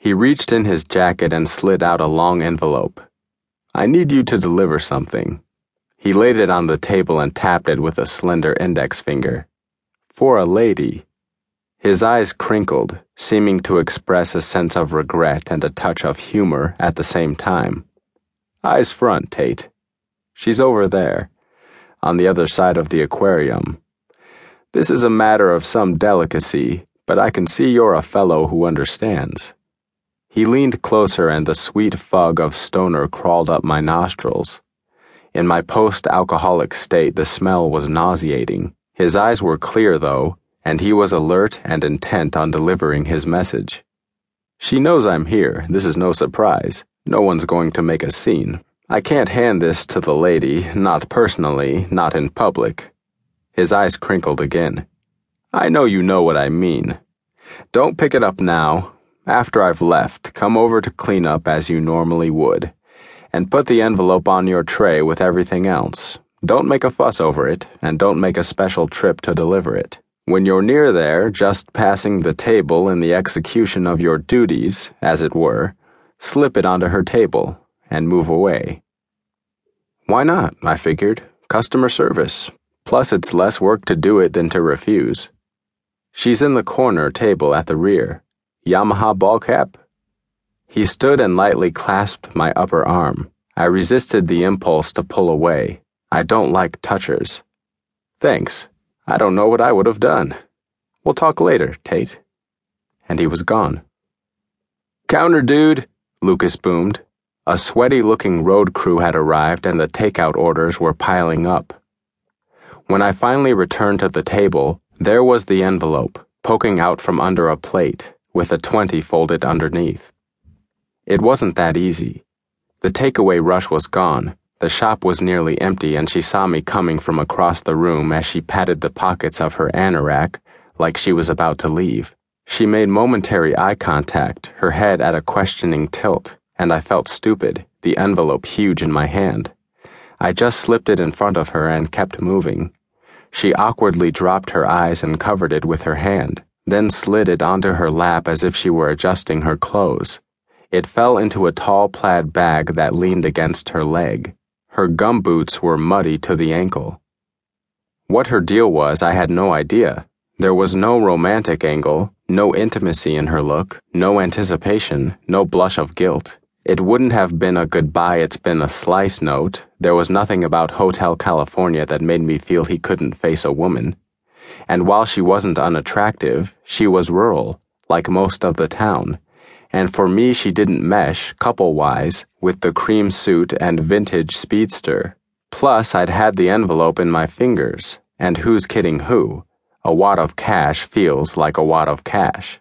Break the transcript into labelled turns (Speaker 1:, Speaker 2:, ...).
Speaker 1: He reached in his jacket and slid out a long envelope. I need you to deliver something. He laid it on the table and tapped it with a slender index finger. For a lady. His eyes crinkled, seeming to express a sense of regret and a touch of humor at the same time. Eyes front, Tate. She's over there, on the other side of the aquarium. This is a matter of some delicacy, but I can see you're a fellow who understands. He leaned closer and the sweet fug of stoner crawled up my nostrils. In my post alcoholic state, the smell was nauseating. His eyes were clear, though, and he was alert and intent on delivering his message. She knows I'm here. This is no surprise. No one's going to make a scene. I can't hand this to the lady, not personally, not in public. His eyes crinkled again. I know you know what I mean. Don't pick it up now. After I've left, come over to clean up as you normally would, and put the envelope on your tray with everything else. Don't make a fuss over it, and don't make a special trip to deliver it. When you're near there, just passing the table in the execution of your duties, as it were, slip it onto her table and move away. Why not? I figured. Customer service. Plus, it's less work to do it than to refuse. She's in the corner table at the rear. Yamaha ball cap? He stood and lightly clasped my upper arm. I resisted the impulse to pull away. I don't like touchers. Thanks. I don't know what I would have done. We'll talk later, Tate. And he was gone. Counter, dude, Lucas boomed. A sweaty looking road crew had arrived and the takeout orders were piling up. When I finally returned to the table, there was the envelope, poking out from under a plate with a 20 folded underneath. It wasn't that easy. The takeaway rush was gone, the shop was nearly empty, and she saw me coming from across the room as she patted the pockets of her anorak like she was about to leave. She made momentary eye contact, her head at a questioning tilt, and I felt stupid, the envelope huge in my hand. I just slipped it in front of her and kept moving. She awkwardly dropped her eyes and covered it with her hand then slid it onto her lap as if she were adjusting her clothes. It fell into a tall plaid bag that leaned against her leg. Her gumboots were muddy to the ankle. What her deal was, I had no idea. There was no romantic angle, no intimacy in her look, no anticipation, no blush of guilt. It wouldn't have been a goodbye, it's been a slice note. There was nothing about Hotel California that made me feel he couldn't face a woman and while she wasn't unattractive, she was rural, like most of the town, and for me she didn't mesh, couple-wise, with the cream suit and vintage speedster. Plus, I'd had the envelope in my fingers, and who's kidding who? A wad of cash feels like a wad of cash.